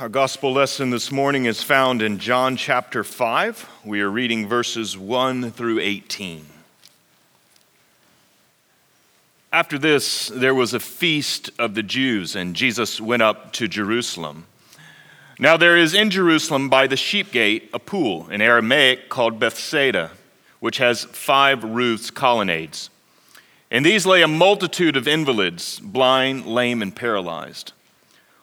Our gospel lesson this morning is found in John chapter 5. We are reading verses 1 through 18. After this, there was a feast of the Jews, and Jesus went up to Jerusalem. Now, there is in Jerusalem by the sheep gate a pool in Aramaic called Bethesda, which has five roofs colonnades. In these lay a multitude of invalids, blind, lame, and paralyzed.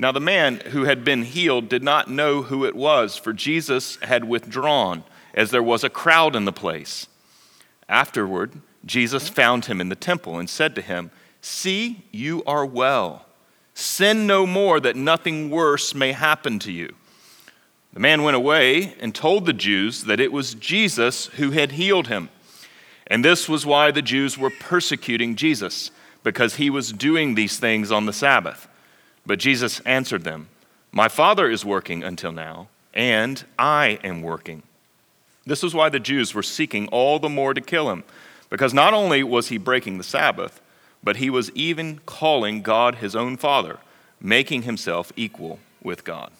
Now, the man who had been healed did not know who it was, for Jesus had withdrawn, as there was a crowd in the place. Afterward, Jesus found him in the temple and said to him, See, you are well. Sin no more, that nothing worse may happen to you. The man went away and told the Jews that it was Jesus who had healed him. And this was why the Jews were persecuting Jesus, because he was doing these things on the Sabbath. But Jesus answered them, My Father is working until now, and I am working. This is why the Jews were seeking all the more to kill him, because not only was he breaking the Sabbath, but he was even calling God his own Father, making himself equal with God.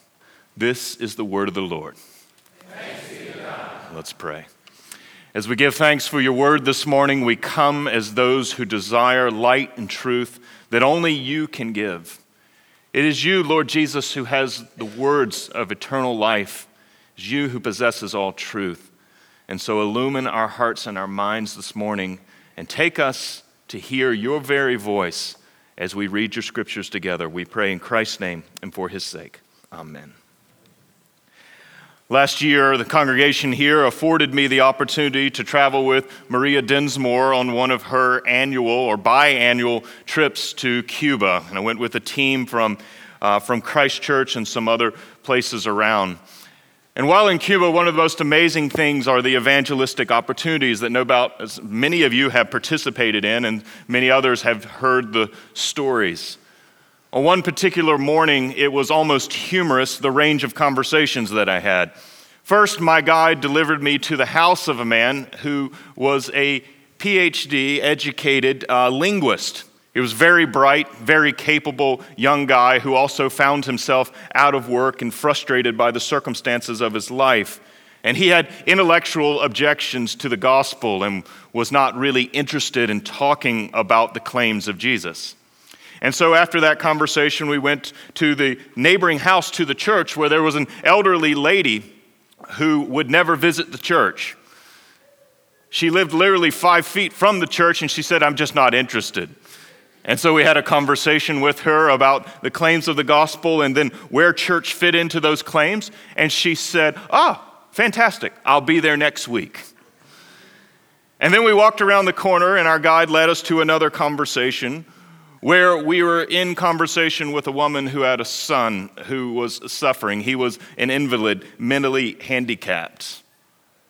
This is the word of the Lord. Let's pray. As we give thanks for your word this morning, we come as those who desire light and truth that only you can give. It is you, Lord Jesus, who has the words of eternal life. It is you who possesses all truth. And so illumine our hearts and our minds this morning and take us to hear your very voice as we read your scriptures together. We pray in Christ's name and for his sake. Amen. Last year, the congregation here afforded me the opportunity to travel with Maria Dinsmore on one of her annual or biannual trips to Cuba. And I went with a team from, uh, from Christ Church and some other places around. And while in Cuba, one of the most amazing things are the evangelistic opportunities that no doubt many of you have participated in, and many others have heard the stories. On one particular morning, it was almost humorous the range of conversations that I had. First, my guide delivered me to the house of a man who was a PhD educated uh, linguist. He was very bright, very capable young guy who also found himself out of work and frustrated by the circumstances of his life. And he had intellectual objections to the gospel and was not really interested in talking about the claims of Jesus. And so after that conversation, we went to the neighboring house to the church where there was an elderly lady who would never visit the church. She lived literally five feet from the church, and she said, I'm just not interested. And so we had a conversation with her about the claims of the gospel and then where church fit into those claims. And she said, oh, fantastic. I'll be there next week. And then we walked around the corner, and our guide led us to another conversation where we were in conversation with a woman who had a son who was suffering. He was an invalid, mentally handicapped.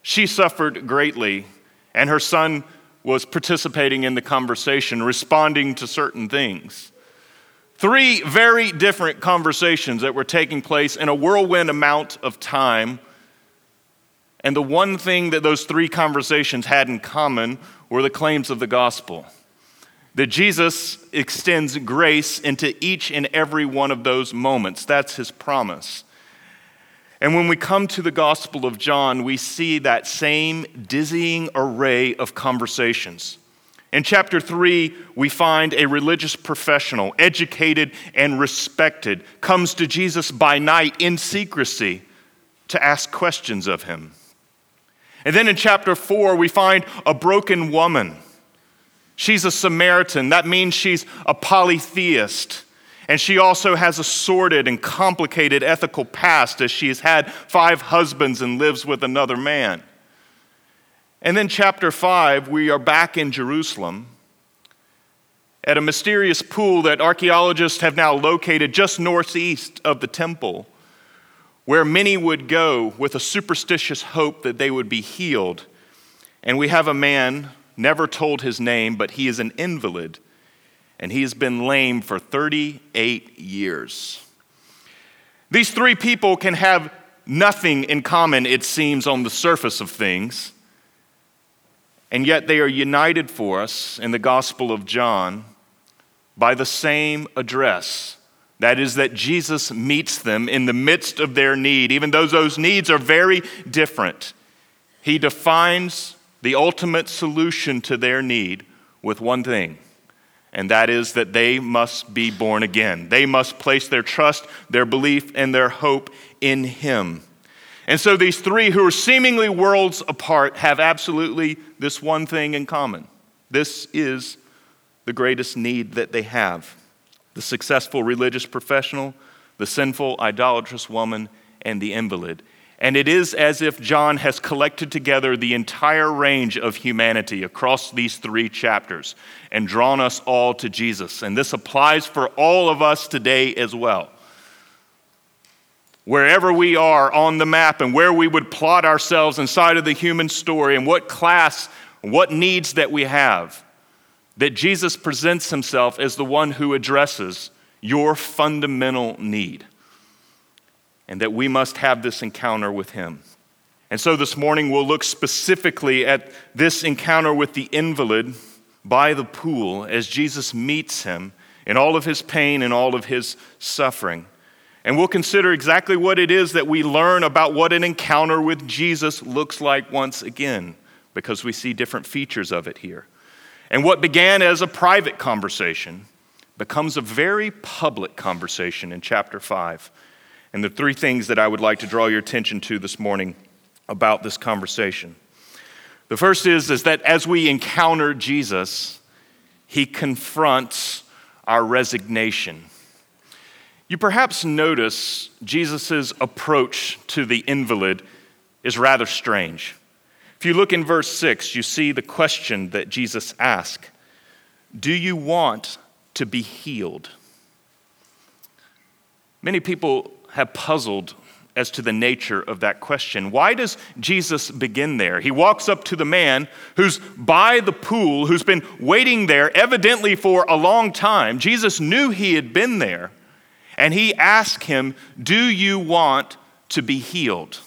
She suffered greatly, and her son was participating in the conversation, responding to certain things. Three very different conversations that were taking place in a whirlwind amount of time. And the one thing that those three conversations had in common were the claims of the gospel that Jesus extends grace into each and every one of those moments. That's his promise. And when we come to the Gospel of John, we see that same dizzying array of conversations. In chapter 3, we find a religious professional, educated and respected, comes to Jesus by night in secrecy to ask questions of him. And then in chapter 4, we find a broken woman. She's a Samaritan. That means she's a polytheist. And she also has a sordid and complicated ethical past as she has had five husbands and lives with another man. And then, chapter 5, we are back in Jerusalem at a mysterious pool that archaeologists have now located just northeast of the temple, where many would go with a superstitious hope that they would be healed. And we have a man, never told his name, but he is an invalid, and he has been lame for 38 years. These three people can have nothing in common, it seems, on the surface of things. And yet they are united for us in the Gospel of John by the same address. That is, that Jesus meets them in the midst of their need, even though those needs are very different. He defines the ultimate solution to their need with one thing, and that is that they must be born again. They must place their trust, their belief, and their hope in Him. And so these three, who are seemingly worlds apart, have absolutely this one thing in common. This is the greatest need that they have the successful religious professional, the sinful, idolatrous woman, and the invalid. And it is as if John has collected together the entire range of humanity across these three chapters and drawn us all to Jesus. And this applies for all of us today as well wherever we are on the map and where we would plot ourselves inside of the human story and what class, what needs that we have, that Jesus presents himself as the one who addresses your fundamental need. And that we must have this encounter with him. And so this morning we'll look specifically at this encounter with the invalid by the pool as Jesus meets him in all of his pain and all of his suffering. And we'll consider exactly what it is that we learn about what an encounter with Jesus looks like once again, because we see different features of it here. And what began as a private conversation becomes a very public conversation in chapter 5. And the three things that I would like to draw your attention to this morning about this conversation. The first is, is that as we encounter Jesus, he confronts our resignation. You perhaps notice Jesus' approach to the invalid is rather strange. If you look in verse 6, you see the question that Jesus asked Do you want to be healed? Many people have puzzled as to the nature of that question. Why does Jesus begin there? He walks up to the man who's by the pool, who's been waiting there evidently for a long time. Jesus knew he had been there and he asked him, Do you want to be healed?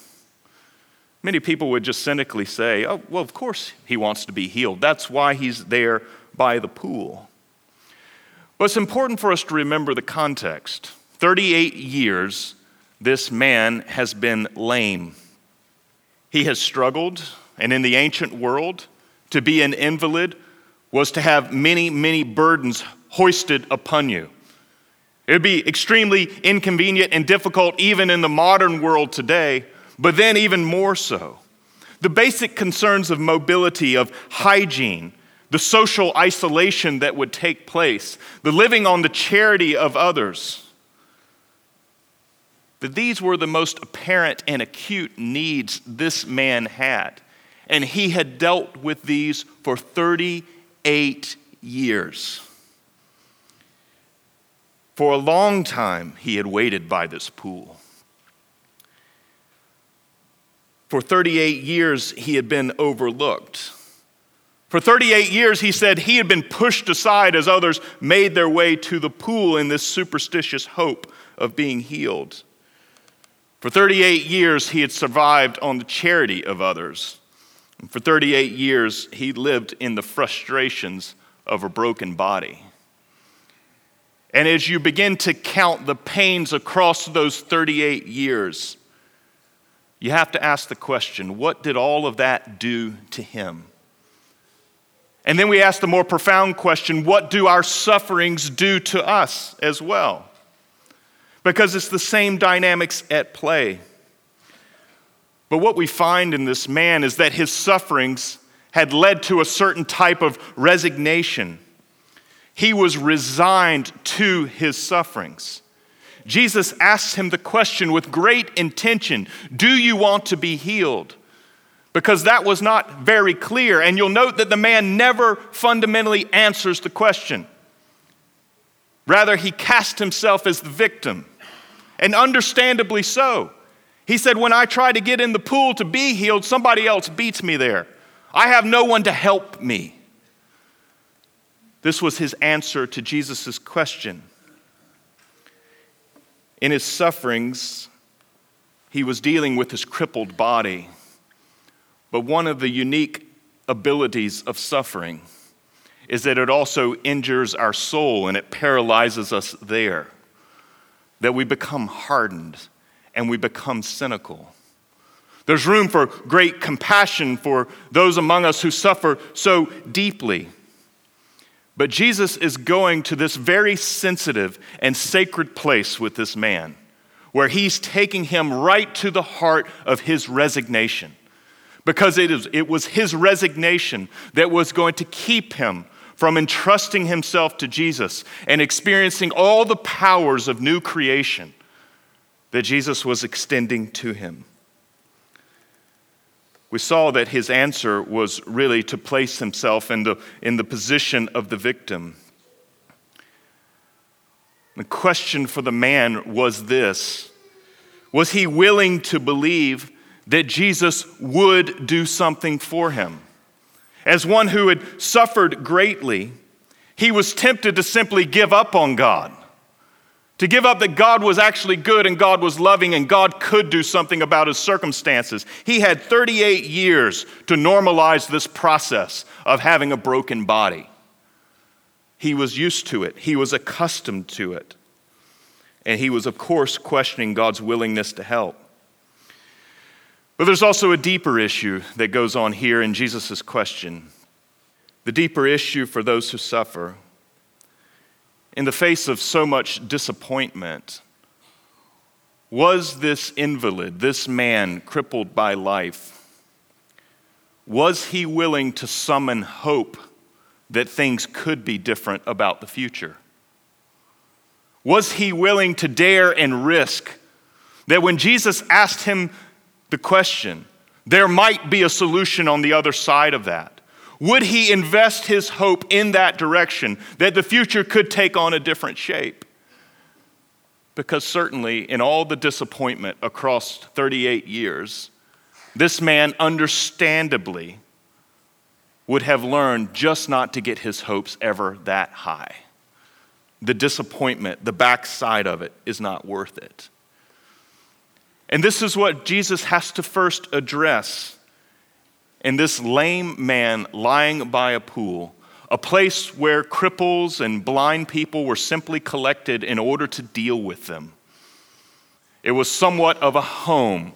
Many people would just cynically say, Oh, well, of course he wants to be healed. That's why he's there by the pool. But it's important for us to remember the context. 38 years, this man has been lame. He has struggled, and in the ancient world, to be an invalid was to have many, many burdens hoisted upon you. It would be extremely inconvenient and difficult even in the modern world today, but then even more so. The basic concerns of mobility, of hygiene, the social isolation that would take place, the living on the charity of others, that these were the most apparent and acute needs this man had. And he had dealt with these for 38 years. For a long time, he had waited by this pool. For 38 years, he had been overlooked. For 38 years, he said he had been pushed aside as others made their way to the pool in this superstitious hope of being healed. For 38 years, he had survived on the charity of others. And for 38 years, he lived in the frustrations of a broken body. And as you begin to count the pains across those 38 years, you have to ask the question what did all of that do to him? And then we ask the more profound question what do our sufferings do to us as well? Because it's the same dynamics at play. But what we find in this man is that his sufferings had led to a certain type of resignation. He was resigned to his sufferings. Jesus asks him the question with great intention Do you want to be healed? Because that was not very clear. And you'll note that the man never fundamentally answers the question. Rather, he cast himself as the victim, and understandably so. He said, When I try to get in the pool to be healed, somebody else beats me there. I have no one to help me. This was his answer to Jesus' question. In his sufferings, he was dealing with his crippled body. But one of the unique abilities of suffering is that it also injures our soul and it paralyzes us there. That we become hardened and we become cynical. There's room for great compassion for those among us who suffer so deeply. But Jesus is going to this very sensitive and sacred place with this man, where he's taking him right to the heart of his resignation. Because it, is, it was his resignation that was going to keep him from entrusting himself to Jesus and experiencing all the powers of new creation that Jesus was extending to him. We saw that his answer was really to place himself in the, in the position of the victim. The question for the man was this Was he willing to believe that Jesus would do something for him? As one who had suffered greatly, he was tempted to simply give up on God to give up that God was actually good and God was loving and God could do something about his circumstances. He had 38 years to normalize this process of having a broken body. He was used to it, he was accustomed to it. And he was, of course, questioning God's willingness to help. But there's also a deeper issue that goes on here in Jesus' question. The deeper issue for those who suffer in the face of so much disappointment, was this invalid, this man crippled by life, was he willing to summon hope that things could be different about the future? Was he willing to dare and risk that when Jesus asked him the question, there might be a solution on the other side of that? Would he invest his hope in that direction, that the future could take on a different shape? Because certainly, in all the disappointment across 38 years, this man understandably would have learned just not to get his hopes ever that high. The disappointment, the backside of it, is not worth it. And this is what Jesus has to first address in this lame man lying by a pool, a place where cripples and blind people were simply collected in order to deal with them. It was somewhat of a home,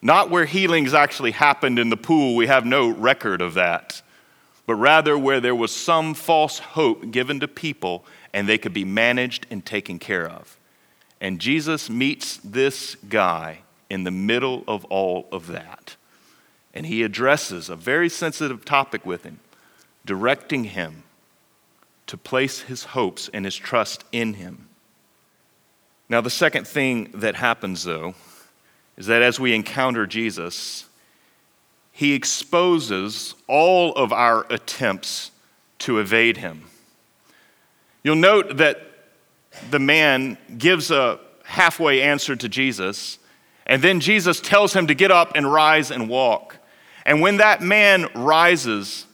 not where healings actually happened in the pool, we have no record of that, but rather where there was some false hope given to people and they could be managed and taken care of. And Jesus meets this guy in the middle of all of that. And he addresses a very sensitive topic with him, directing him to place his hopes and his trust in him. Now, the second thing that happens, though, is that as we encounter Jesus, he exposes all of our attempts to evade him. You'll note that the man gives a halfway answer to Jesus, and then Jesus tells him to get up and rise and walk. And when that man rises,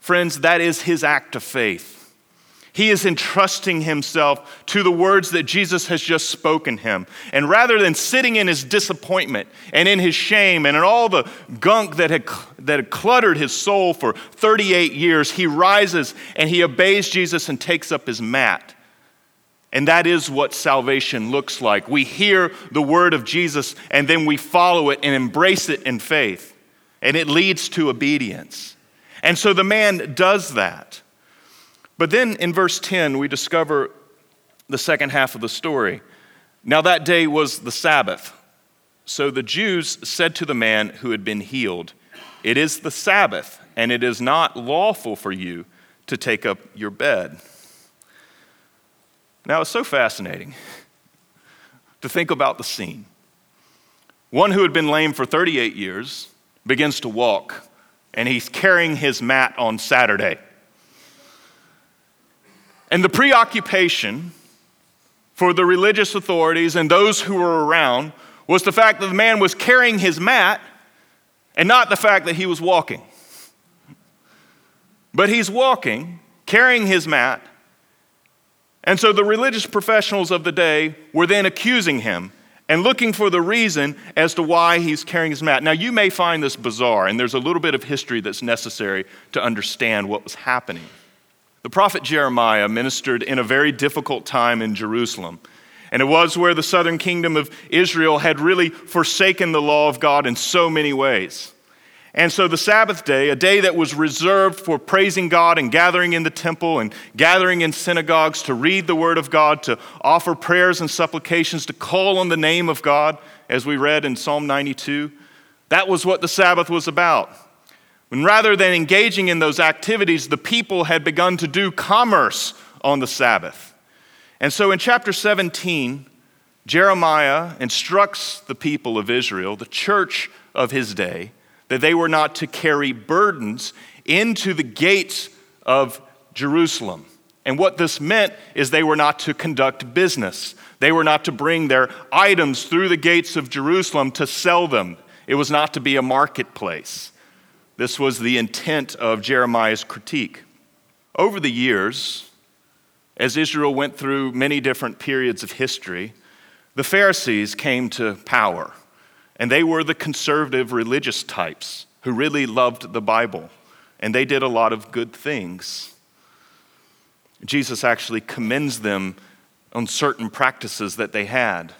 friends, that is his act of faith. He is entrusting himself to the words that Jesus has just spoken him. And rather than sitting in his disappointment and in his shame and in all the gunk that had, that had cluttered his soul for 38 years, he rises and he obeys Jesus and takes up his mat. And that is what salvation looks like. We hear the word of Jesus and then we follow it and embrace it in faith and it leads to obedience. And so the man does that. But then in verse 10, we discover the second half of the story. Now, that day was the Sabbath. So the Jews said to the man who had been healed, It is the Sabbath, and it is not lawful for you to take up your bed. Now, it's so fascinating to think about the scene. One who had been lame for 38 years begins to walk, and he's carrying his mat on Saturday. And the preoccupation for the religious authorities and those who were around was the fact that the man was carrying his mat and not the fact that he was walking. But he's walking, carrying his mat, and so the religious professionals of the day were then accusing him and looking for the reason as to why he's carrying his mat. Now, you may find this bizarre, and there's a little bit of history that's necessary to understand what was happening. The prophet Jeremiah ministered in a very difficult time in Jerusalem. And it was where the southern kingdom of Israel had really forsaken the law of God in so many ways. And so the Sabbath day, a day that was reserved for praising God and gathering in the temple and gathering in synagogues to read the word of God, to offer prayers and supplications, to call on the name of God, as we read in Psalm 92, that was what the Sabbath was about. And rather than engaging in those activities, the people had begun to do commerce on the Sabbath. And so in chapter 17, Jeremiah instructs the people of Israel, the church of his day, that they were not to carry burdens into the gates of Jerusalem. And what this meant is they were not to conduct business. They were not to bring their items through the gates of Jerusalem to sell them. It was not to be a marketplace. This was the intent of Jeremiah's critique. Over the years, as Israel went through many different periods of history, the Pharisees came to power. And they were the conservative religious types who really loved the Bible. And they did a lot of good things. Jesus actually commends them on certain practices that they had.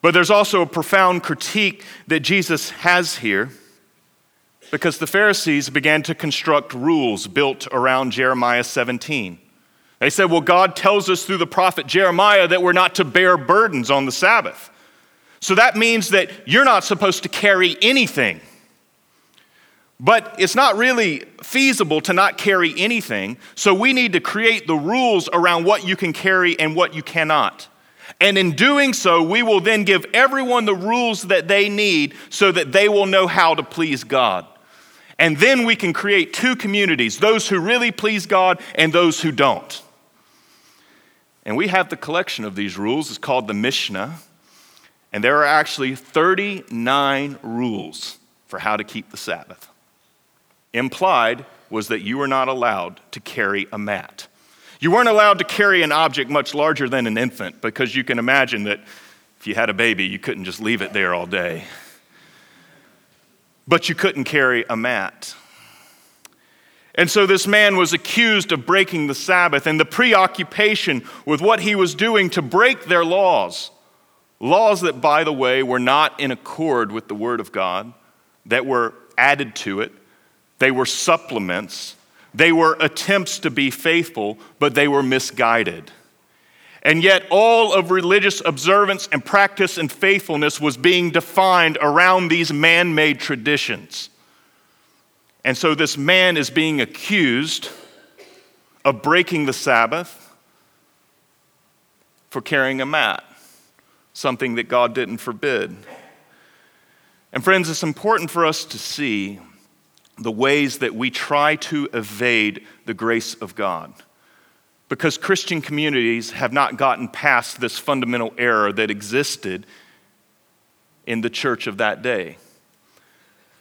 But there's also a profound critique that Jesus has here because the Pharisees began to construct rules built around Jeremiah 17. They said, Well, God tells us through the prophet Jeremiah that we're not to bear burdens on the Sabbath. So that means that you're not supposed to carry anything. But it's not really feasible to not carry anything, so we need to create the rules around what you can carry and what you cannot. And in doing so, we will then give everyone the rules that they need so that they will know how to please God. And then we can create two communities those who really please God and those who don't. And we have the collection of these rules. It's called the Mishnah. And there are actually 39 rules for how to keep the Sabbath. Implied was that you were not allowed to carry a mat. You weren't allowed to carry an object much larger than an infant because you can imagine that if you had a baby, you couldn't just leave it there all day. But you couldn't carry a mat. And so this man was accused of breaking the Sabbath and the preoccupation with what he was doing to break their laws Laws that, by the way, were not in accord with the Word of God, that were added to it. They were supplements. They were attempts to be faithful, but they were misguided. And yet, all of religious observance and practice and faithfulness was being defined around these man made traditions. And so, this man is being accused of breaking the Sabbath for carrying a mat something that God didn't forbid. And friends, it's important for us to see the ways that we try to evade the grace of God. Because Christian communities have not gotten past this fundamental error that existed in the church of that day.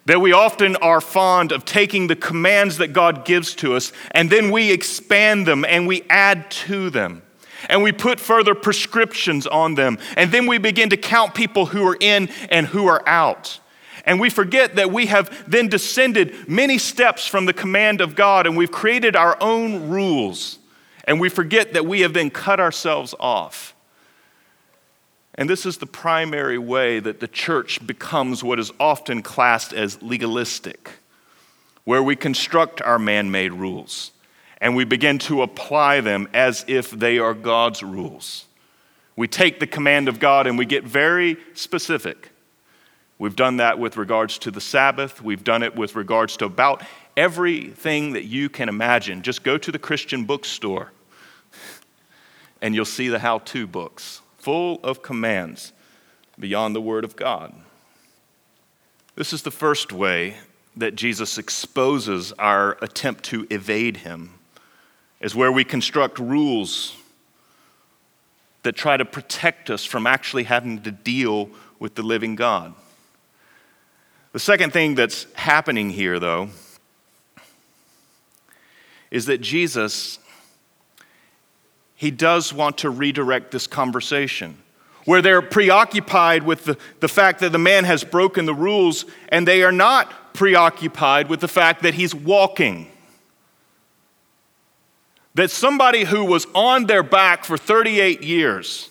That we often are fond of taking the commands that God gives to us and then we expand them and we add to them and we put further prescriptions on them. And then we begin to count people who are in and who are out. And we forget that we have then descended many steps from the command of God and we've created our own rules. And we forget that we have then cut ourselves off. And this is the primary way that the church becomes what is often classed as legalistic, where we construct our man made rules and we begin to apply them as if they are God's rules. We take the command of God and we get very specific. We've done that with regards to the Sabbath. We've done it with regards to about everything that you can imagine. Just go to the Christian bookstore and you'll see the how to books full of commands beyond the Word of God. This is the first way that Jesus exposes our attempt to evade Him, is where we construct rules that try to protect us from actually having to deal with the living God. The second thing that's happening here, though, is that Jesus, he does want to redirect this conversation where they're preoccupied with the, the fact that the man has broken the rules and they are not preoccupied with the fact that he's walking. That somebody who was on their back for 38 years,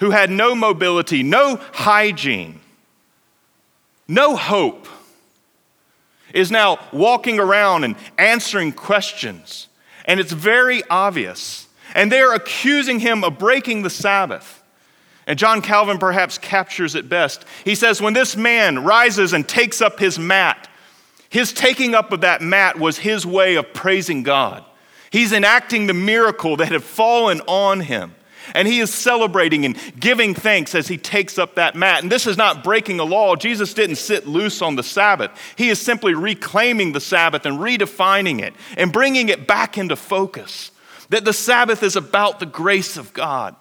who had no mobility, no hygiene, no hope, is now walking around and answering questions. And it's very obvious. And they're accusing him of breaking the Sabbath. And John Calvin perhaps captures it best. He says, When this man rises and takes up his mat, his taking up of that mat was his way of praising God. He's enacting the miracle that had fallen on him. And he is celebrating and giving thanks as he takes up that mat. And this is not breaking a law. Jesus didn't sit loose on the Sabbath. He is simply reclaiming the Sabbath and redefining it and bringing it back into focus. That the Sabbath is about the grace of God.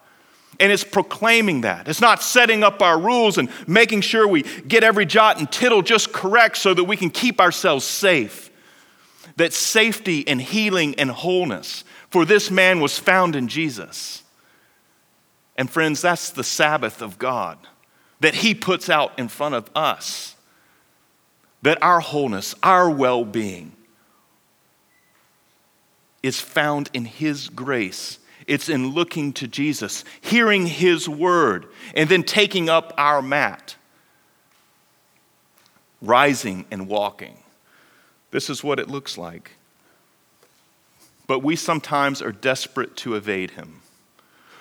And it's proclaiming that. It's not setting up our rules and making sure we get every jot and tittle just correct so that we can keep ourselves safe. That safety and healing and wholeness for this man was found in Jesus. And friends, that's the Sabbath of God that He puts out in front of us. That our wholeness, our well being, is found in His grace. It's in looking to Jesus, hearing His word, and then taking up our mat, rising and walking. This is what it looks like. But we sometimes are desperate to evade Him.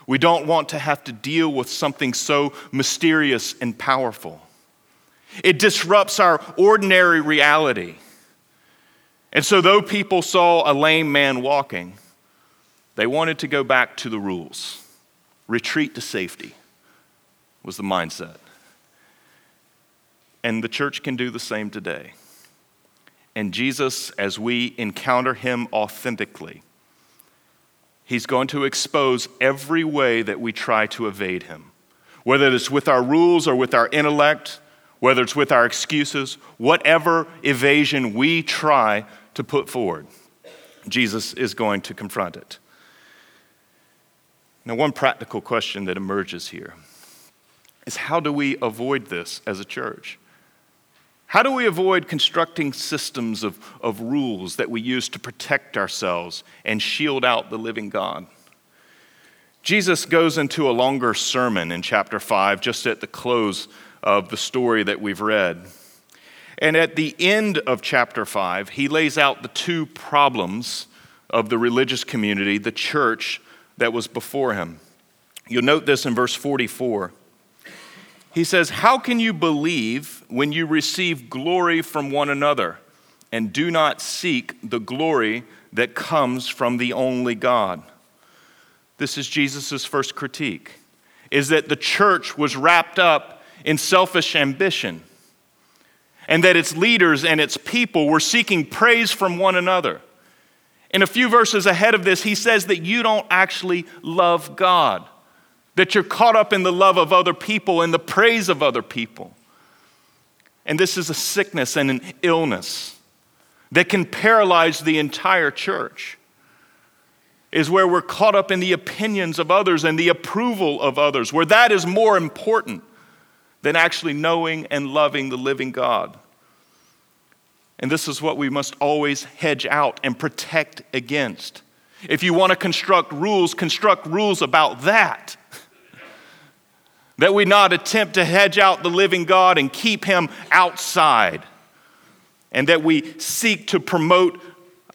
We don't want to have to deal with something so mysterious and powerful. It disrupts our ordinary reality. And so, though people saw a lame man walking, they wanted to go back to the rules. Retreat to safety was the mindset. And the church can do the same today. And Jesus, as we encounter him authentically, He's going to expose every way that we try to evade him. Whether it's with our rules or with our intellect, whether it's with our excuses, whatever evasion we try to put forward, Jesus is going to confront it. Now, one practical question that emerges here is how do we avoid this as a church? How do we avoid constructing systems of, of rules that we use to protect ourselves and shield out the living God? Jesus goes into a longer sermon in chapter 5, just at the close of the story that we've read. And at the end of chapter 5, he lays out the two problems of the religious community, the church that was before him. You'll note this in verse 44. He says, How can you believe when you receive glory from one another and do not seek the glory that comes from the only God? This is Jesus' first critique, is that the church was wrapped up in selfish ambition and that its leaders and its people were seeking praise from one another. In a few verses ahead of this, he says that you don't actually love God that you're caught up in the love of other people and the praise of other people. And this is a sickness and an illness that can paralyze the entire church. Is where we're caught up in the opinions of others and the approval of others, where that is more important than actually knowing and loving the living God. And this is what we must always hedge out and protect against. If you want to construct rules, construct rules about that that we not attempt to hedge out the living God and keep him outside, and that we seek to promote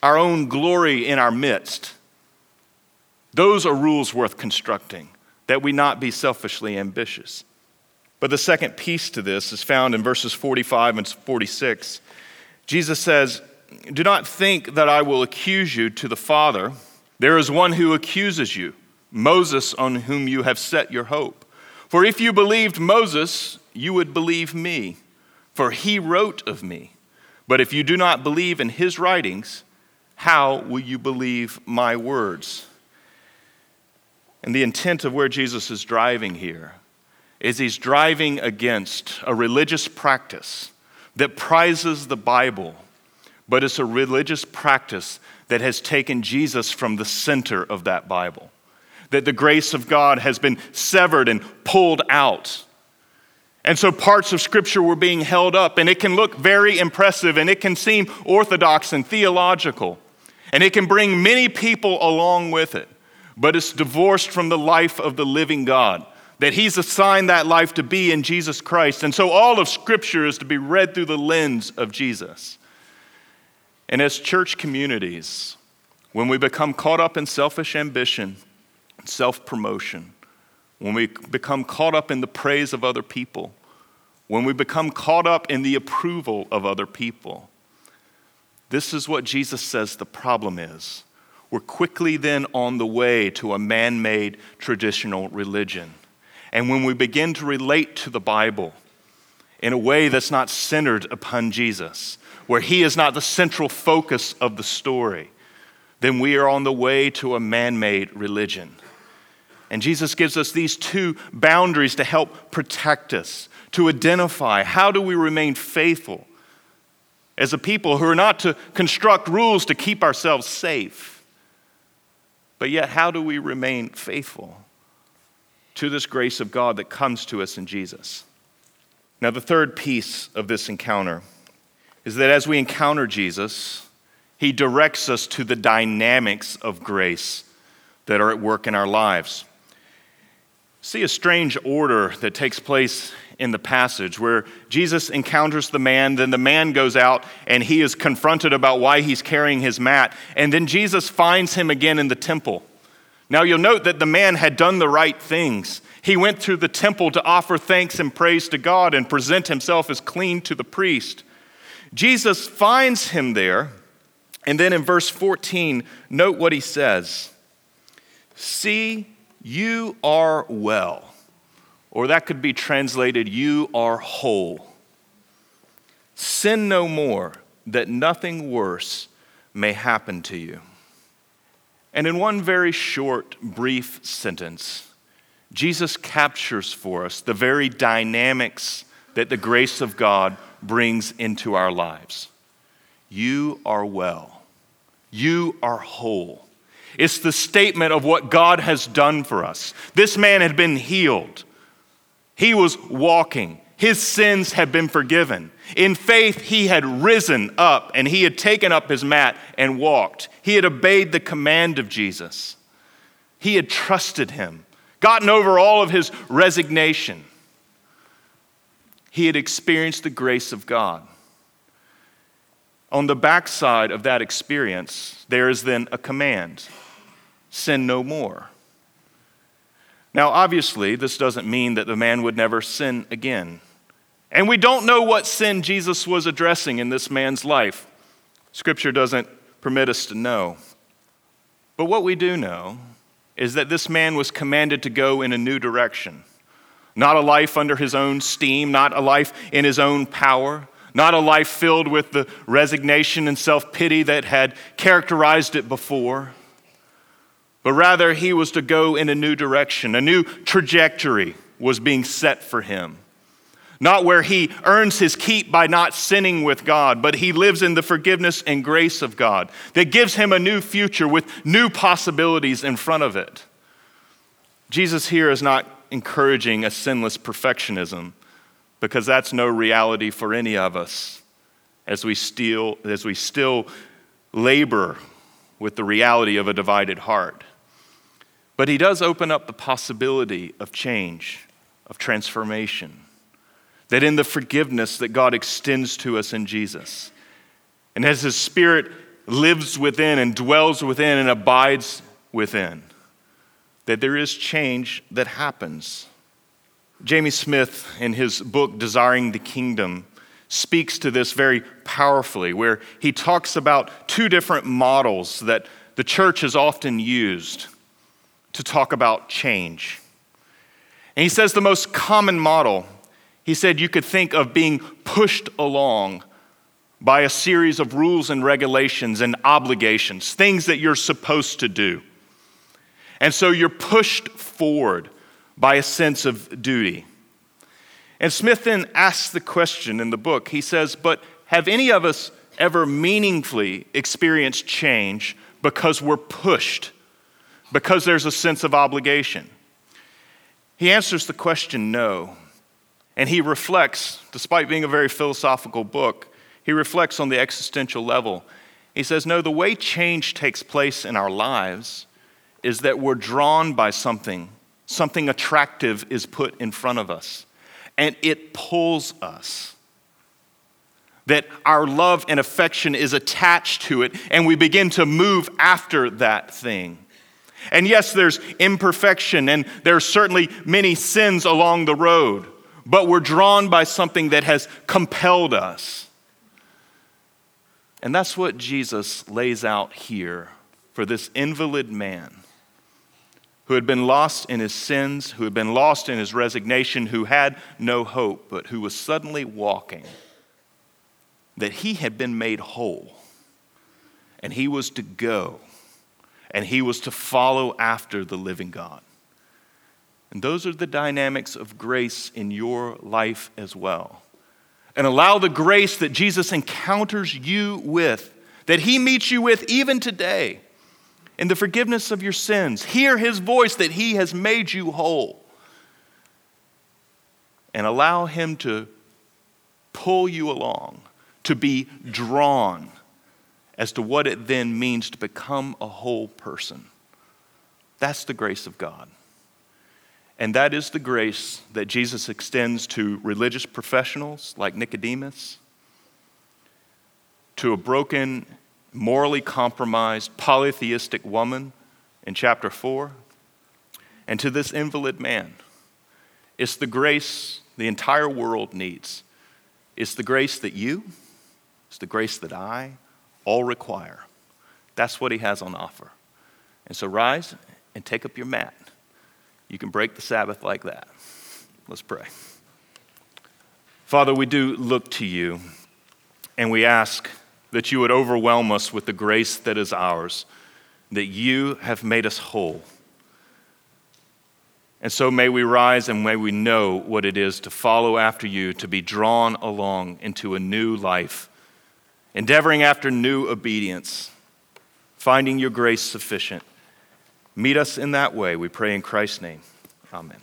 our own glory in our midst. Those are rules worth constructing, that we not be selfishly ambitious. But the second piece to this is found in verses 45 and 46. Jesus says, Do not think that I will accuse you to the Father. There is one who accuses you, Moses, on whom you have set your hope. For if you believed Moses, you would believe me, for he wrote of me. But if you do not believe in his writings, how will you believe my words? And the intent of where Jesus is driving here is he's driving against a religious practice that prizes the Bible, but it's a religious practice that has taken Jesus from the center of that Bible. That the grace of God has been severed and pulled out. And so parts of Scripture were being held up, and it can look very impressive and it can seem orthodox and theological, and it can bring many people along with it, but it's divorced from the life of the living God that he's assigned that life to be in Jesus Christ. And so all of Scripture is to be read through the lens of Jesus. And as church communities, when we become caught up in selfish ambition, self promotion, when we become caught up in the praise of other people, when we become caught up in the approval of other people, this is what Jesus says the problem is. We're quickly then on the way to a man made traditional religion. And when we begin to relate to the Bible in a way that's not centered upon Jesus, where He is not the central focus of the story, then we are on the way to a man made religion. And Jesus gives us these two boundaries to help protect us, to identify how do we remain faithful as a people who are not to construct rules to keep ourselves safe, but yet how do we remain faithful to this grace of God that comes to us in Jesus? Now, the third piece of this encounter is that as we encounter Jesus, he directs us to the dynamics of grace that are at work in our lives. See a strange order that takes place in the passage where Jesus encounters the man, then the man goes out and he is confronted about why he's carrying his mat, and then Jesus finds him again in the temple. Now you'll note that the man had done the right things. He went through the temple to offer thanks and praise to God and present himself as clean to the priest. Jesus finds him there, and then in verse 14, note what he says See, you are well. Or that could be translated, You are whole. Sin no more, that nothing worse may happen to you. And in one very short, brief sentence, Jesus captures for us the very dynamics that the grace of God brings into our lives. You are well. You are whole. It's the statement of what God has done for us. This man had been healed, he was walking. His sins had been forgiven. In faith, he had risen up and he had taken up his mat and walked. He had obeyed the command of Jesus. He had trusted him, gotten over all of his resignation he had experienced the grace of God. On the backside of that experience, there is then a command sin no more. Now, obviously, this doesn't mean that the man would never sin again. And we don't know what sin Jesus was addressing in this man's life. Scripture doesn't permit us to know. But what we do know is that this man was commanded to go in a new direction. Not a life under his own steam, not a life in his own power, not a life filled with the resignation and self pity that had characterized it before, but rather he was to go in a new direction. A new trajectory was being set for him. Not where he earns his keep by not sinning with God, but he lives in the forgiveness and grace of God that gives him a new future with new possibilities in front of it. Jesus here is not encouraging a sinless perfectionism because that's no reality for any of us as we still, as we still labor with the reality of a divided heart. But he does open up the possibility of change, of transformation, that in the forgiveness that God extends to us in Jesus, and as his spirit lives within and dwells within and abides within, that there is change that happens. Jamie Smith, in his book Desiring the Kingdom, speaks to this very powerfully, where he talks about two different models that the church has often used to talk about change. And he says the most common model, he said you could think of being pushed along by a series of rules and regulations and obligations, things that you're supposed to do. And so you're pushed forward by a sense of duty. And Smith then asks the question in the book. He says, But have any of us ever meaningfully experienced change because we're pushed, because there's a sense of obligation? He answers the question no. And he reflects, despite being a very philosophical book, he reflects on the existential level. He says, No, the way change takes place in our lives is that we're drawn by something, something attractive is put in front of us, and it pulls us. That our love and affection is attached to it, and we begin to move after that thing. And yes, there's imperfection, and there are certainly many sins along the road, but we're drawn by something that has compelled us. And that's what Jesus lays out here for this invalid man who had been lost in his sins, who had been lost in his resignation, who had no hope, but who was suddenly walking. That he had been made whole, and he was to go, and he was to follow after the living God. And those are the dynamics of grace in your life as well and allow the grace that Jesus encounters you with, that he meets you with even today, in the forgiveness of your sins. Hear his voice that he has made you whole. And allow him to pull you along, to be drawn as to what it then means to become a whole person. That's the grace of God. And that is the grace that Jesus extends to religious professionals like Nicodemus, to a broken, morally compromised, polytheistic woman in chapter 4, and to this invalid man. It's the grace the entire world needs. It's the grace that you, it's the grace that I all require. That's what he has on offer. And so rise and take up your mat. You can break the Sabbath like that. Let's pray. Father, we do look to you and we ask that you would overwhelm us with the grace that is ours, that you have made us whole. And so may we rise and may we know what it is to follow after you, to be drawn along into a new life, endeavoring after new obedience, finding your grace sufficient Meet us in that way, we pray in Christ's name. Amen.